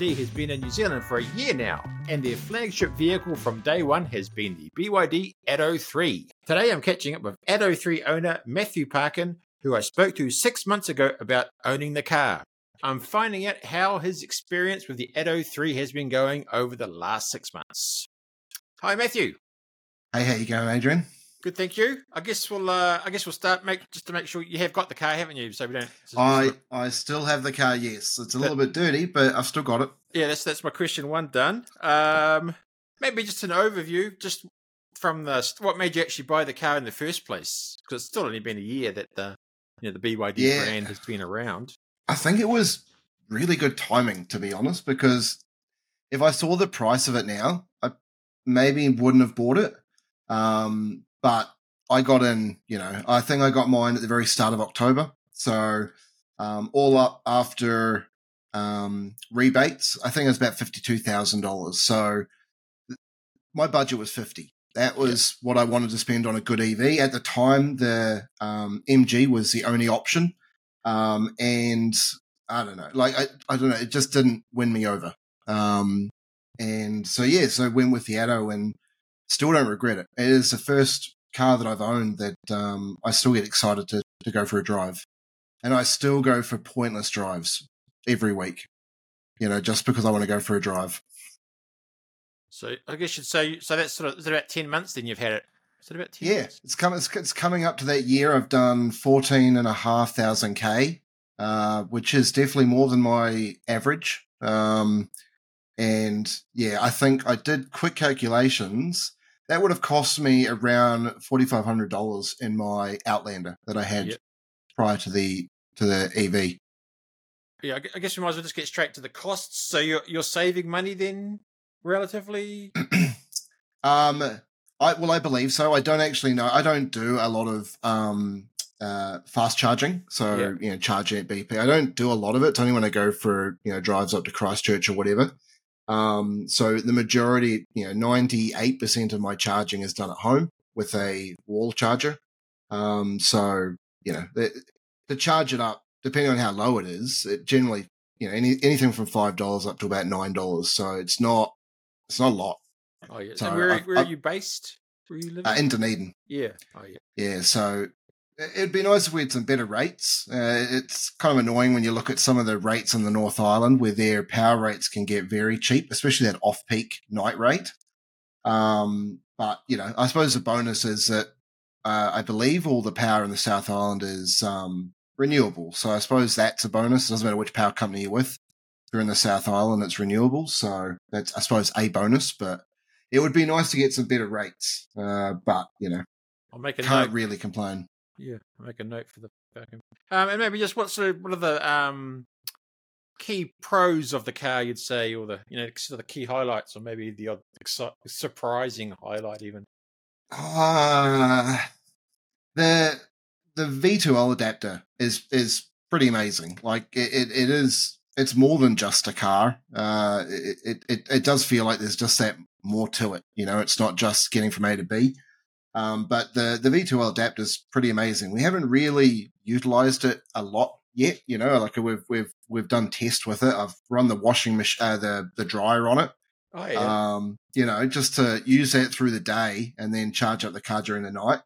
BYD has been in New Zealand for a year now, and their flagship vehicle from day one has been the BYD Atto 3. Today I'm catching up with Atto 3 owner Matthew Parkin, who I spoke to six months ago about owning the car. I'm finding out how his experience with the Atto 3 has been going over the last six months. Hi, Matthew. Hey, how you going, Adrian? Good, thank you. I guess we'll. Uh, I guess we'll start make just to make sure you have got the car, haven't you? So we don't. I I still have the car. Yes, it's a little bit dirty, but I've still got it. Yeah, that's that's my question one done. Um, maybe just an overview, just from the what made you actually buy the car in the first place? Because it's still only been a year that the you know the BYD yeah. brand has been around. I think it was really good timing, to be honest, because if I saw the price of it now, I maybe wouldn't have bought it. Um, but I got in, you know, I think I got mine at the very start of October. So um, all up after um, rebates, I think it was about $52,000. So my budget was 50. That was yeah. what I wanted to spend on a good EV. At the time, the um, MG was the only option. Um, and I don't know, like, I, I don't know, it just didn't win me over. Um, and so, yeah, so I went with the Atto and Still don't regret it. It is the first car that I've owned that um, I still get excited to, to go for a drive. And I still go for pointless drives every week, you know, just because I want to go for a drive. So I guess you'd say, so that's sort of, is it about 10 months then you've had it? Is it about 10 Yeah, months? it's, coming. it's, it's coming up to that year. I've done 14 and a half thousand K, uh, which is definitely more than my average. Um, and yeah, I think I did quick calculations that would have cost me around forty five hundred dollars in my Outlander that I had yep. prior to the to the EV. Yeah, I guess we might as well just get straight to the costs. So you're you're saving money then, relatively. um, I well, I believe so. I don't actually know. I don't do a lot of um uh fast charging. So yeah. you know, charging at BP. I don't do a lot of it. It's only when I go for you know drives up to Christchurch or whatever. Um, so the majority, you know, 98% of my charging is done at home with a wall charger. Um, so, you know, the, to charge it up, depending on how low it is, it generally, you know, any, anything from $5 up to about $9. So it's not, it's not a lot. Oh, yeah. So and where, I, where I, are you based? Where you living? Uh, in Dunedin. Yeah. Oh, yeah. Yeah. So It'd be nice if we had some better rates. Uh, it's kind of annoying when you look at some of the rates on the North Island where their power rates can get very cheap, especially that off peak night rate. Um, but, you know, I suppose the bonus is that uh, I believe all the power in the South Island is um, renewable. So I suppose that's a bonus. It doesn't matter which power company you're with. If you're in the South Island, it's renewable. So that's, I suppose, a bonus. But it would be nice to get some better rates. Uh, but, you know, I'll make a can't note. really complain. Yeah, make a note for the vacuum. Um, and maybe just what's the what are the um key pros of the car you'd say, or the you know sort of the key highlights, or maybe the odd surprising highlight even. Uh the the V2L adapter is is pretty amazing. Like it, it, it is it's more than just a car. Uh, it, it it does feel like there's just that more to it. You know, it's not just getting from A to B. Um, but the, the V2L adapter is pretty amazing. We haven't really utilized it a lot yet. You know, like we've, we've, we've done tests with it. I've run the washing machine, uh, the, the dryer on it. Oh, yeah. Um, you know, just to use that through the day and then charge up the car during the night.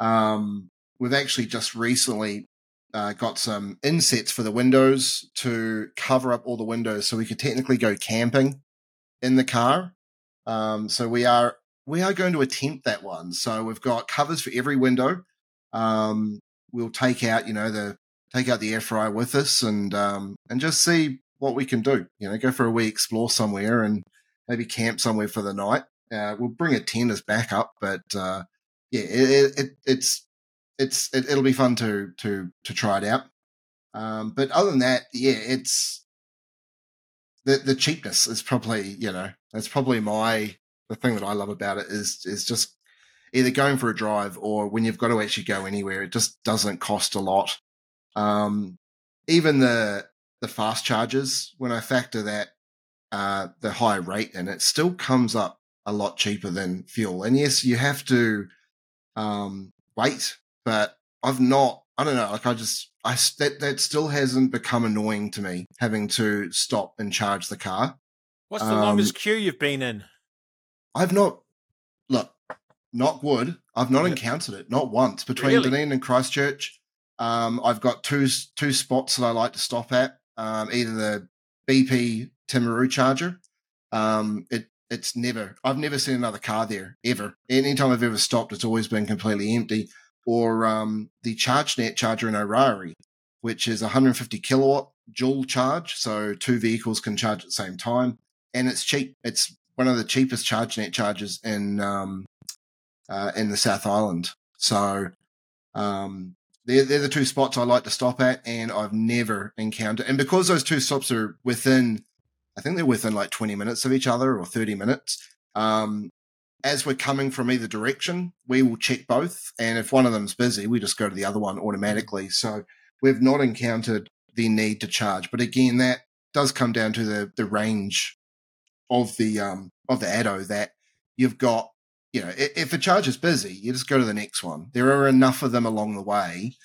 Um, we've actually just recently uh, got some insets for the windows to cover up all the windows so we could technically go camping in the car. Um, so we are we are going to attempt that one. So we've got covers for every window. Um, we'll take out, you know, the take out the air fryer with us and um, and just see what we can do. You know, go for a wee explore somewhere and maybe camp somewhere for the night. Uh, we'll bring a tent as backup, but uh, yeah, it, it, it's it's it, will be fun to to to try it out. Um, but other than that, yeah, it's the the cheapness is probably you know that's probably my the thing that I love about it is is just either going for a drive or when you've got to actually go anywhere, it just doesn't cost a lot. Um, even the the fast charges, when I factor that uh, the high rate in, it still comes up a lot cheaper than fuel. And yes, you have to um, wait, but I've not I don't know. Like I just, I that that still hasn't become annoying to me having to stop and charge the car. What's the um, longest queue you've been in? I've not. Look, not wood. I've not encountered it, not once between really? Dunedin and Christchurch. Um, I've got two two spots that I like to stop at. Um, either the BP Timaru charger. Um, it it's never. I've never seen another car there ever. Anytime I've ever stopped, it's always been completely empty. Or um, the ChargeNet charger in Orari, which is 150 kilowatt dual charge, so two vehicles can charge at the same time, and it's cheap. It's one of the cheapest ChargeNet chargers in um, uh, in the South Island. So um, they're, they're the two spots I like to stop at, and I've never encountered. And because those two stops are within, I think they're within like 20 minutes of each other or 30 minutes. Um, as we're coming from either direction, we will check both. And if one of them's busy, we just go to the other one automatically. So we've not encountered the need to charge. But again, that does come down to the, the range of the, um, of the Atto that you've got you know, if a charge is busy, you just go to the next one. There are enough of them along the way.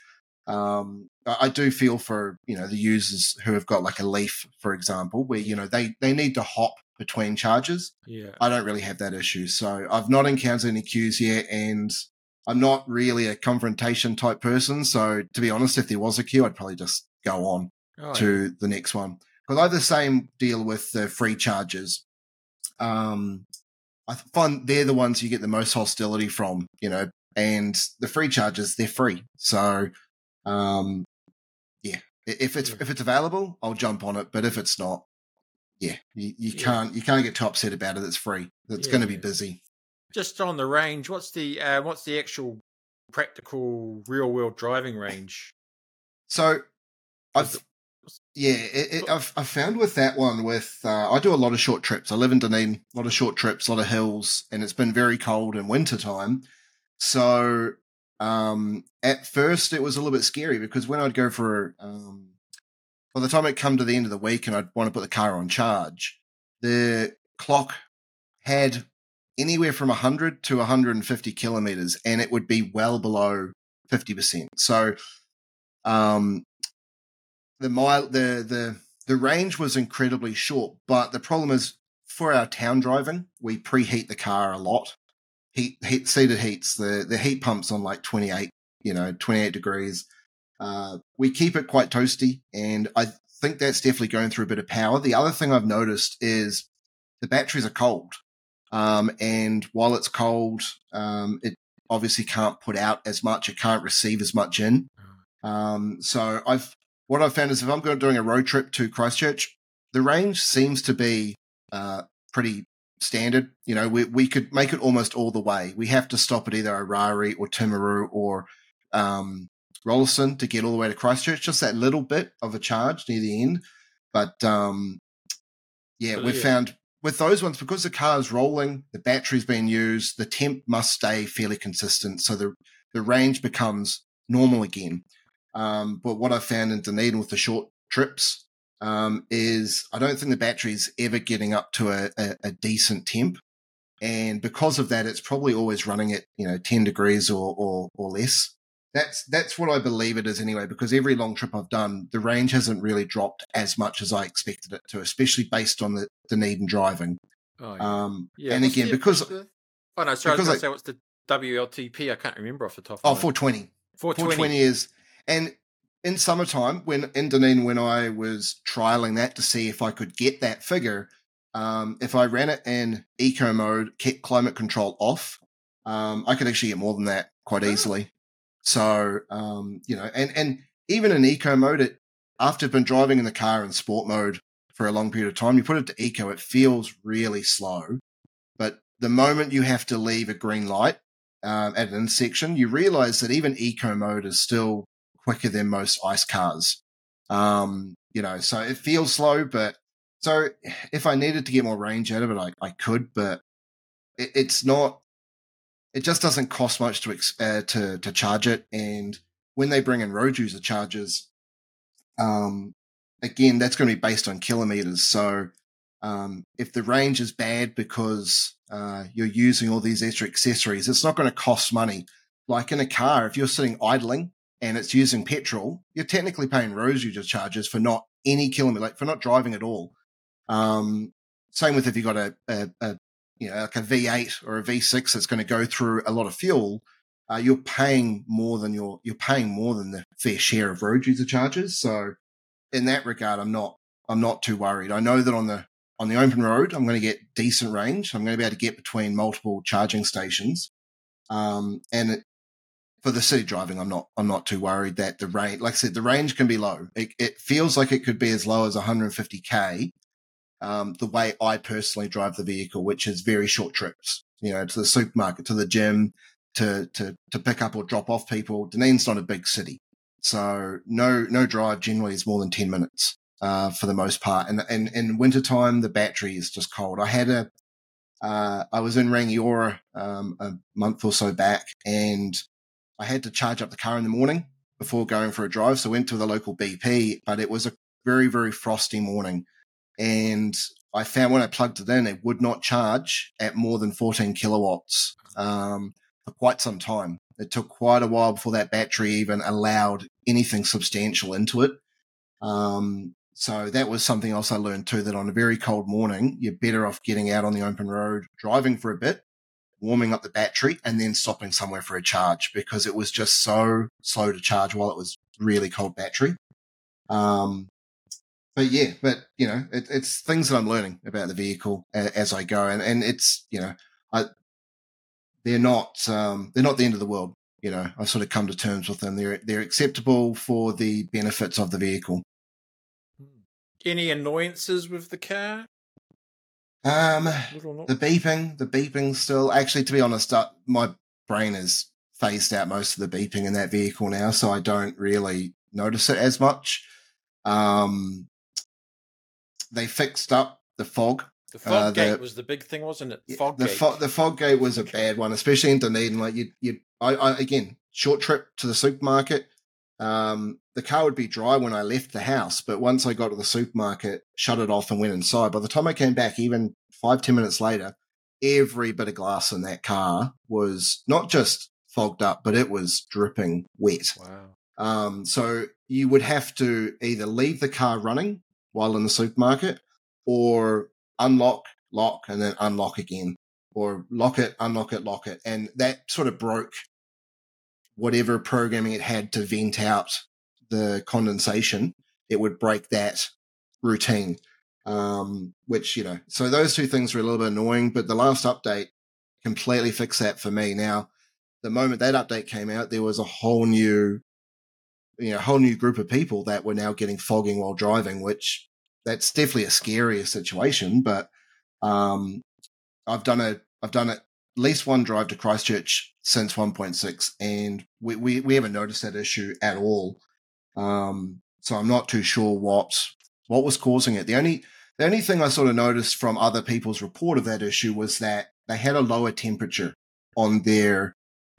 Um, I do feel for you know the users who have got like a leaf, for example, where you know they they need to hop between charges. Yeah, I don't really have that issue, so I've not encountered any queues yet, and I'm not really a confrontation type person. So to be honest, if there was a queue, I'd probably just go on oh, to yeah. the next one. Because I have the same deal with the free charges. Um, I find they're the ones you get the most hostility from, you know, and the free charges, they're free. So, um, yeah, if it's, if it's available, I'll jump on it. But if it's not, yeah, you, you yeah. can't, you can't get too upset about it. It's free. It's yeah. going to be busy. Just on the range, what's the, uh, what's the actual practical real world driving range? So I've, yeah, it, it, I've, I've found with that one, with uh, I do a lot of short trips. I live in Dunedin, a lot of short trips, a lot of hills, and it's been very cold in winter time. So um, at first, it was a little bit scary because when I'd go for, um, by the time it come to the end of the week and I'd want to put the car on charge, the clock had anywhere from 100 to 150 kilometers, and it would be well below 50%. So um, the mile the the the range was incredibly short, but the problem is for our town driving, we preheat the car a lot. Heat heat seated heats, the the heat pumps on like 28, you know, 28 degrees. Uh, we keep it quite toasty, and I think that's definitely going through a bit of power. The other thing I've noticed is the batteries are cold. Um, and while it's cold, um, it obviously can't put out as much. It can't receive as much in. Mm. Um, so I've what I've found is if I'm going doing a road trip to Christchurch, the range seems to be uh, pretty standard. You know, we we could make it almost all the way. We have to stop at either Orari or Timaru or um, Rolleston to get all the way to Christchurch. Just that little bit of a charge near the end, but um, yeah, we've yeah. found with those ones because the car is rolling, the battery's being used, the temp must stay fairly consistent, so the the range becomes normal again. Um, but what I found in Dunedin with the short trips um, is I don't think the battery's ever getting up to a, a, a, decent temp. And because of that, it's probably always running at, you know, 10 degrees or, or, or less. That's, that's what I believe it is anyway, because every long trip I've done, the range hasn't really dropped as much as I expected it to, especially based on the Dunedin driving. Oh, yeah. Um, yeah, and again, the, because, the, oh no, sorry, because I was going to say, what's the WLTP? I can't remember off the top. Oh, 420. 420. 420 is and in summertime, when in Dunedin, when I was trialing that to see if I could get that figure, um, if I ran it in eco mode, kept climate control off, um, I could actually get more than that quite oh. easily. So, um, you know, and, and even in eco mode, it, after I've been driving in the car in sport mode for a long period of time, you put it to eco, it feels really slow. But the moment you have to leave a green light um, at an intersection, you realize that even eco mode is still quicker than most ice cars. Um, you know, so it feels slow, but so if I needed to get more range out of it, I, I could, but it, it's not. It just doesn't cost much to uh, to to charge it, and when they bring in road user charges, um, again, that's going to be based on kilometers. So um, if the range is bad because uh, you're using all these extra accessories, it's not going to cost money. Like in a car, if you're sitting idling and it's using petrol, you're technically paying road user charges for not any kilometer, like for not driving at all. Um, same with if you've got a, a, a you know like a V8 or a V6 that's going to go through a lot of fuel, uh, you're paying more than your you're paying more than the fair share of road user charges. So in that regard, I'm not I'm not too worried. I know that on the on the open road, I'm going to get decent range. I'm going to be able to get between multiple charging stations. Um, and for the city driving, I'm not I'm not too worried that the range, like I said, the range can be low. It, it feels like it could be as low as 150k. Um, the way I personally drive the vehicle, which is very short trips, you know, to the supermarket, to the gym, to to to pick up or drop off people. Dunedin's not a big city, so no no drive generally is more than 10 minutes uh, for the most part. And, and in wintertime, the battery is just cold. I had a, uh, I was in Rangiora um, a month or so back, and I had to charge up the car in the morning before going for a drive. So I went to the local BP, but it was a very, very frosty morning. And I found when I plugged it in, it would not charge at more than 14 kilowatts um, for quite some time. It took quite a while before that battery even allowed anything substantial into it. Um, so that was something else I learned too, that on a very cold morning, you're better off getting out on the open road, driving for a bit, warming up the battery and then stopping somewhere for a charge because it was just so slow to charge while it was really cold battery. Um, but yeah, but you know, it, it's things that I'm learning about the vehicle as, as I go, and and it's you know, I they're not um, they're not the end of the world. You know, I've sort of come to terms with them. They're they're acceptable for the benefits of the vehicle. Any annoyances with the car? Um, the beeping, the beeping still. Actually, to be honest, uh, my brain has phased out most of the beeping in that vehicle now, so I don't really notice it as much. Um, they fixed up the fog. The fog uh, gate the, was the big thing, wasn't it? Fog the, fo- the fog gate was a bad one, especially in Dunedin. Like you, you, I, I again, short trip to the supermarket. Um, the car would be dry when I left the house, but once I got to the supermarket, shut it off and went inside. By the time I came back, even five, ten minutes later, every bit of glass in that car was not just fogged up, but it was dripping wet. Wow. Um, so you would have to either leave the car running while in the supermarket or unlock, lock, and then unlock again, or lock it, unlock it, lock it. And that sort of broke whatever programming it had to vent out the condensation, it would break that routine. Um, which, you know, so those two things were a little bit annoying, but the last update completely fixed that for me. Now, the moment that update came out, there was a whole new, you know, whole new group of people that were now getting fogging while driving, which that's definitely a scarier situation. But, um, I've done a, I've done at least one drive to Christchurch since 1.6, and we, we, we haven't noticed that issue at all. Um, so I'm not too sure what what was causing it. The only the only thing I sort of noticed from other people's report of that issue was that they had a lower temperature on their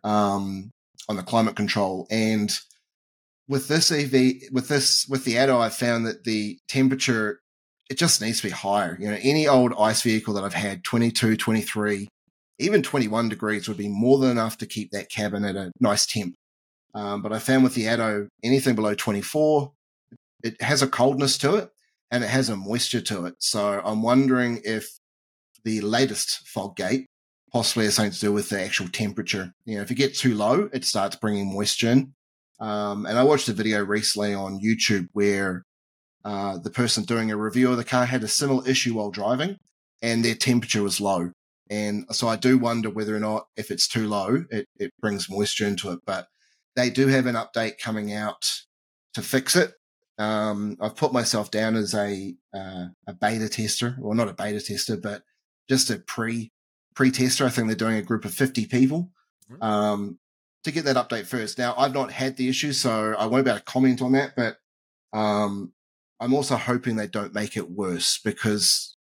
um, on the climate control, and with this EV, with this with the Atto, I found that the temperature it just needs to be higher. You know, any old ice vehicle that I've had, 22, 23, even 21 degrees would be more than enough to keep that cabin at a nice temp. Um, but I found with the Atto, anything below 24, it has a coldness to it and it has a moisture to it. So I'm wondering if the latest fog gate possibly has something to do with the actual temperature. You know, if you get too low, it starts bringing moisture in. Um, and I watched a video recently on YouTube where uh, the person doing a review of the car had a similar issue while driving and their temperature was low. And so I do wonder whether or not if it's too low, it, it brings moisture into it. But they do have an update coming out to fix it. Um, I've put myself down as a uh, a beta tester, well, not a beta tester, but just a pre pre tester. I think they're doing a group of fifty people mm-hmm. um, to get that update first. Now, I've not had the issue, so I won't be able to comment on that. But um, I'm also hoping they don't make it worse because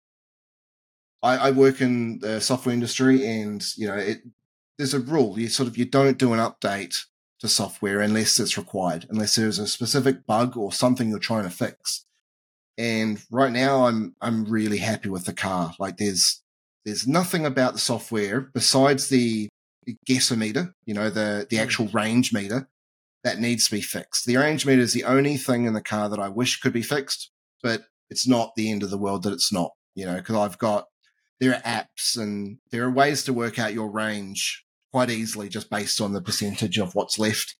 I, I work in the software industry, and you know, it, there's a rule. You sort of you don't do an update to software unless it's required, unless there's a specific bug or something you're trying to fix. And right now, I'm I'm really happy with the car. Like there's there's nothing about the software besides the guessometer, you know, the the hmm. actual range meter, that needs to be fixed. The range meter is the only thing in the car that I wish could be fixed, but it's not the end of the world that it's not, you know, because I've got, there are apps and there are ways to work out your range quite easily just based on the percentage of what's left.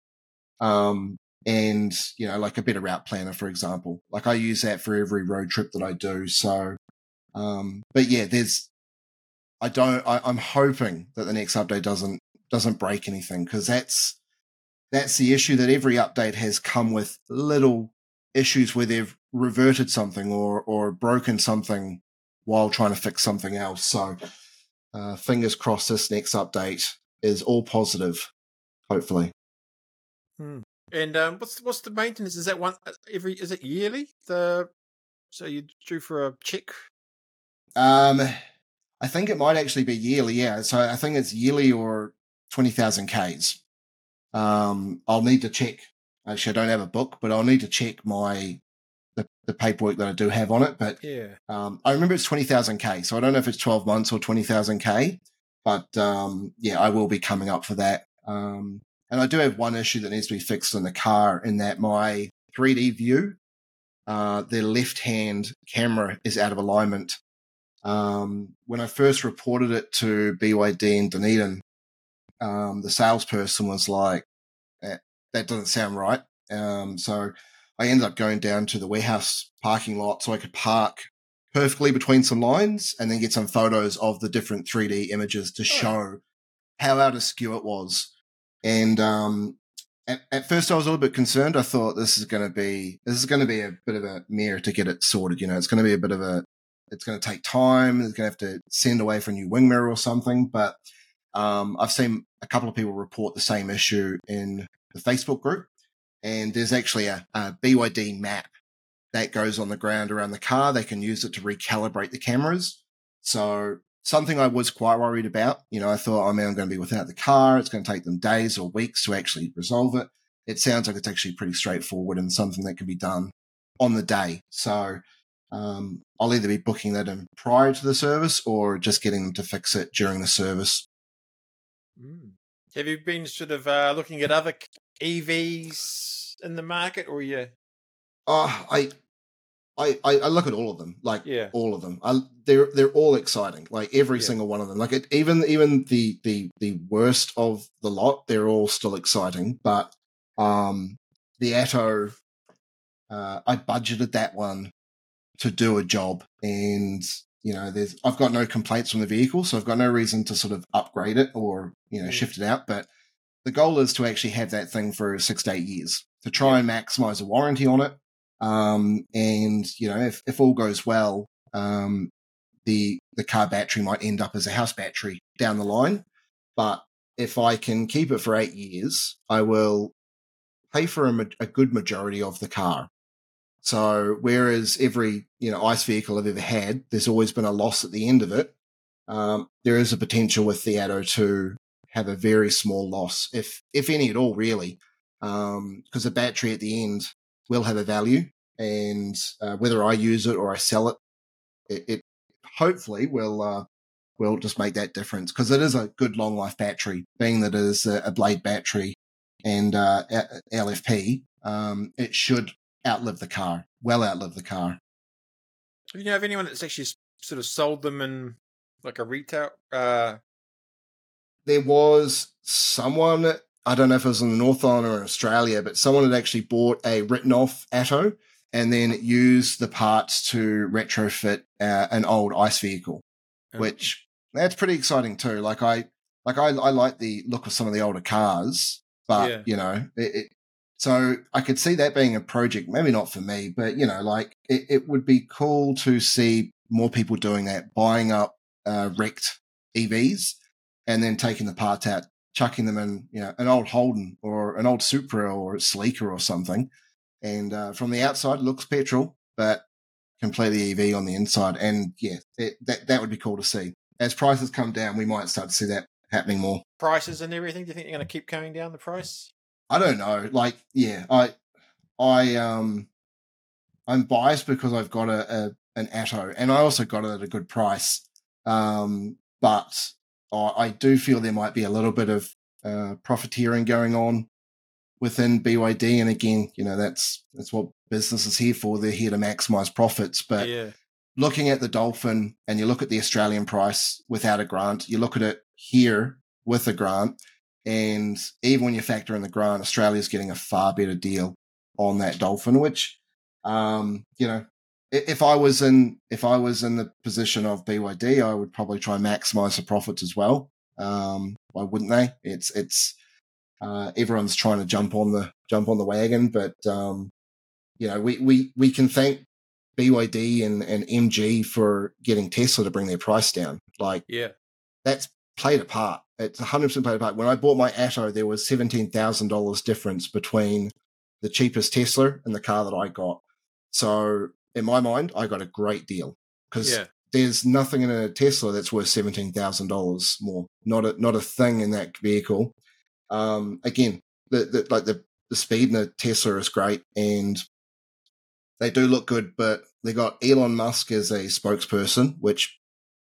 Um, and, you know, like a better route planner, for example, like I use that for every road trip that I do. So, um, but yeah, there's, I don't, I, I'm hoping that the next update doesn't, doesn't break anything because that's, that's the issue that every update has come with little issues where they've reverted something or or broken something while trying to fix something else. So uh, fingers crossed this next update is all positive, hopefully. Hmm. And um, what's what's the maintenance? Is that one uh, every? Is it yearly? The so you due for a check? Um, I think it might actually be yearly. Yeah, so I think it's yearly or twenty thousand k's. Um, I'll need to check. Actually, I don't have a book, but I'll need to check my the, the paperwork that I do have on it. But yeah, um, I remember it's twenty thousand k. So I don't know if it's twelve months or twenty thousand k. But um, yeah, I will be coming up for that. Um, and I do have one issue that needs to be fixed in the car, in that my 3D view, uh, the left hand camera is out of alignment. Um, when I first reported it to BYD in Dunedin, um, the salesperson was like, that, that doesn't sound right. Um, so I ended up going down to the warehouse parking lot so I could park perfectly between some lines and then get some photos of the different 3D images to show how out of skew it was. And um, at, at, first, I was a little bit concerned. I thought this is going to be this is going to be a bit of a mirror to get it sorted. You know, it's going to be a bit of a it's going to take time. It's going to have to send away for a new wing mirror or something. But um, I've seen a couple of people report the same issue in the Facebook group, and there's actually a, a BYD map that goes on the ground around the car. They can use it to recalibrate the cameras. So something I was quite worried about. You know, I thought, oh man, I'm going to be without the car. It's going to take them days or weeks to actually resolve it. It sounds like it's actually pretty straightforward and something that can be done on the day. So um, I'll either be booking that in prior to the service or just getting them to fix it during the service. Mm. Have you been sort of uh, looking at other EVs in the market, or are you? Oh, I, I, I look at all of them, like yeah. all of them. I, they're they're all exciting, like every yeah. single one of them. Like it, even even the the the worst of the lot, they're all still exciting. But um, the Atto, uh, I budgeted that one to do a job, and you know, there's I've got no complaints from the vehicle, so I've got no reason to sort of upgrade it or you know shift it out. But the goal is to actually have that thing for six to eight years to try and maximize the warranty on it. Um, and you know, if if all goes well, um, the the car battery might end up as a house battery down the line. But if I can keep it for eight years, I will pay for a, a good majority of the car. So whereas every you know ICE vehicle I've ever had, there's always been a loss at the end of it. Um, there is a potential with the Atto to have a very small loss, if if any at all, really, because um, the battery at the end will have a value, and uh, whether I use it or I sell it, it, it hopefully will uh, will just make that difference because it is a good long life battery, being that it is a, a blade battery and uh, LFP. Um, it should outlive the car, well outlive the car. Do you know of anyone that's actually sort of sold them in like a retail? Uh... There was someone, I don't know if it was in the North Island or in Australia, but someone had actually bought a written off Atto and then used the parts to retrofit uh, an old ICE vehicle, oh. which that's pretty exciting too. Like I, like I, I like the look of some of the older cars, but yeah. you know, it, it, so I could see that being a project, maybe not for me, but you know, like it, it would be cool to see more people doing that, buying up uh, wrecked EVs and then taking the parts out, chucking them in, you know, an old Holden or an old Supra or a Sleeker or something. And uh, from the outside, looks petrol, but completely EV on the inside. And yeah, it, that that would be cool to see. As prices come down, we might start to see that happening more. Prices and everything. Do you think they're going to keep coming down the price? I don't know. Like, yeah, I, I, um, I'm biased because I've got a, a an Atto, and I also got it at a good price. Um, but I, I do feel there might be a little bit of uh, profiteering going on within BYD. And again, you know, that's that's what business is here for. They're here to maximize profits. But yeah. looking at the Dolphin and you look at the Australian price without a grant, you look at it here with a grant, and even when you factor in the grant, Australia's getting a far better deal on that Dolphin, which um, you know, if I was in if I was in the position of BYD, I would probably try and maximize the profits as well. Um, why wouldn't they? It's it's uh, everyone's trying to jump on the jump on the wagon, but um, you know we we we can thank BYD and and MG for getting Tesla to bring their price down. Like yeah, that's played a part. It's 100% played a part. When I bought my Atto, there was $17,000 difference between the cheapest Tesla and the car that I got. So in my mind, I got a great deal because yeah. there's nothing in a Tesla that's worth seventeen thousand dollars more. Not a not a thing in that vehicle. Um, again, the, the like the the speed in the Tesla is great, and they do look good. But they got Elon Musk as a spokesperson, which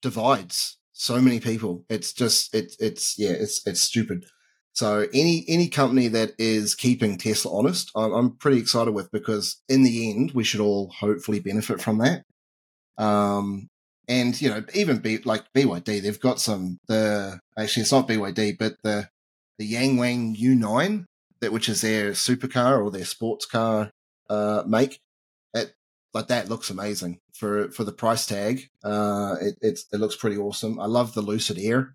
divides so many people. It's just it's it's yeah, it's it's stupid. So any any company that is keeping Tesla honest, I'm, I'm, pretty excited with because in the end, we should all hopefully benefit from that. Um, and you know, even be like BYD, they've got some the actually it's not BYD, but the the Yangwang U9 that which is their supercar or their sports car uh, make. It like that looks amazing for for the price tag. Uh, it it looks pretty awesome. I love the Lucid Air.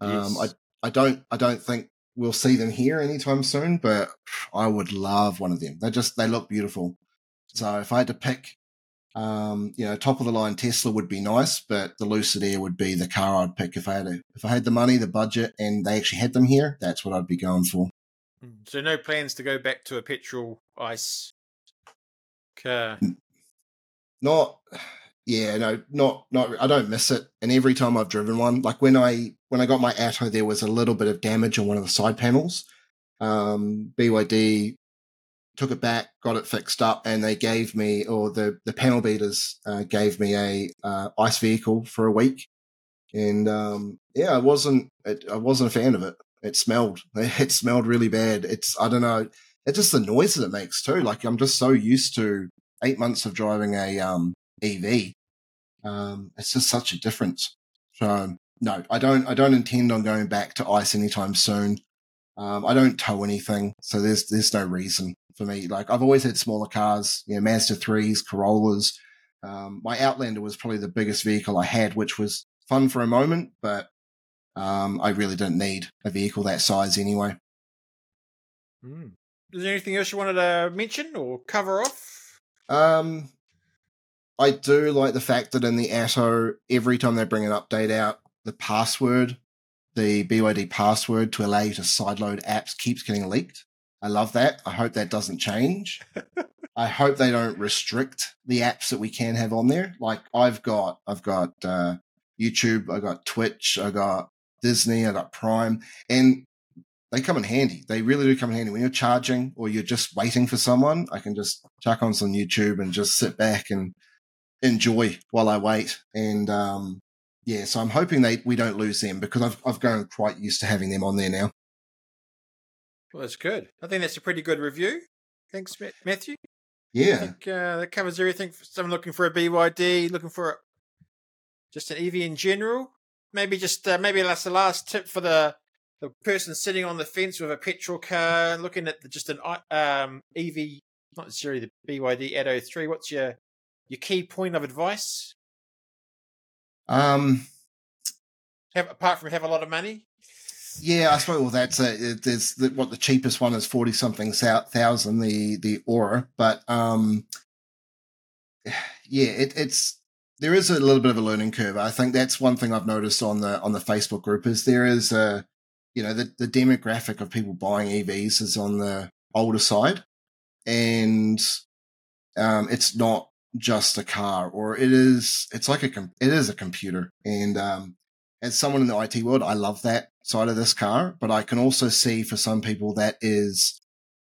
Um, yes. I I don't I don't think we'll see them here anytime soon, but I would love one of them. They just they look beautiful. So if I had to pick, um, you know, top of the line Tesla would be nice, but the Lucid Air would be the car I'd pick if I had to, if I had the money, the budget, and they actually had them here. That's what I'd be going for. Hmm. So no plans to go back to a petrol ice car. Not yeah, no, not not. I don't miss it. And every time I've driven one, like when I when I got my Atto, there was a little bit of damage on one of the side panels. Um, BYD took it back, got it fixed up, and they gave me, or the the panel beaters uh, gave me a uh, ice vehicle for a week. And um, yeah, I wasn't it, I wasn't a fan of it. It smelled. It smelled really bad. It's I don't know. It's just the noise that it makes too. Like I'm just so used to eight months of driving a um, EV um, it's just such a difference. So no, I don't. I don't intend on going back to ice anytime soon. Um, I don't tow anything, so there's there's no reason for me. Like I've always had smaller cars, you know, Mazda threes, Corollas. Um, my Outlander was probably the biggest vehicle I had, which was fun for a moment, but um, I really didn't need a vehicle that size anyway. Mm. Is there anything else you wanted to mention or cover off? Um, I do like the fact that in the Atto, every time they bring an update out, the password, the BYD password to allow you to sideload apps keeps getting leaked. I love that. I hope that doesn't change. I hope they don't restrict the apps that we can have on there. Like I've got, I've got uh, YouTube, I got Twitch, I got Disney, I got Prime, and they come in handy. They really do come in handy when you're charging or you're just waiting for someone. I can just chuck on some YouTube and just sit back and enjoy while I wait. And um, yeah, so I'm hoping they we don't lose them because I've I've grown quite used to having them on there now. Well, that's good. I think that's a pretty good review. Thanks, Matthew. Yeah, I think uh, that covers everything. For someone looking for a BYD, looking for a, just an EV in general. Maybe just uh, maybe that's the last tip for the the person sitting on the fence with a petrol car, looking at the, just an um, EV, not necessarily the BYD Atto three. What's your your key point of advice? Um, have apart from have a lot of money. Yeah, I suppose well, that's a, there's the, what the cheapest one is forty something thousand, the the Ora, but um, yeah, it, it's there is a little bit of a learning curve. I think that's one thing I've noticed on the on the Facebook group is there is a you know the the demographic of people buying EVs is on the older side, and um, it's not just a car or it is it's like a it is a computer and um as someone in the IT world I love that side of this car but I can also see for some people that is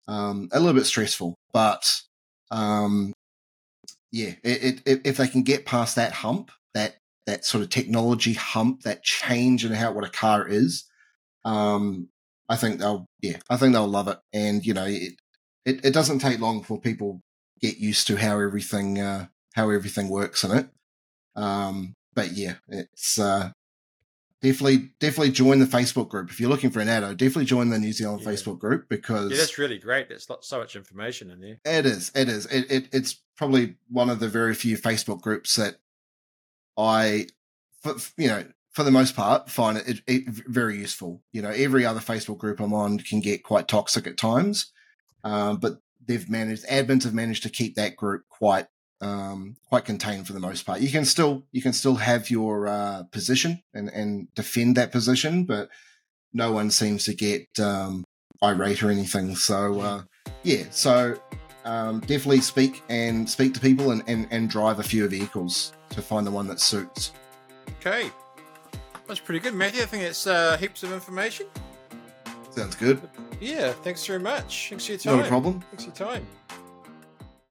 um a little bit stressful but um yeah it, it if they can get past that hump that that sort of technology hump that change in how what a car is um I think they'll yeah, I think they'll love it. And you know, it it, it doesn't take long for people get used to how everything uh, how everything works in it. Um, but yeah, it's uh, definitely definitely join the Facebook group if you're looking for an Atto. Definitely join the New Zealand Yeah. Facebook group because Yeah, that's really great. There's so much information in there. it is. It is. It, it, it's probably one of the very few Facebook groups that I, for, you know, for the most part, find it, it, it very useful. You know, every other Facebook group I'm on can get quite toxic at times, um, but they've managed. Admins have managed to keep that group quite um, quite contained for the most part. You can still you can still have your uh, position and and defend that position, but no one seems to get um, irate or anything. So uh, yeah, so um, definitely speak and speak to people and, and, and drive a few vehicles to find the one that suits. Okay. That's pretty good, Matthew. I think it's uh, heaps of information. Sounds good. Yeah, thanks very much. Thanks for your time. No problem. Thanks for your time.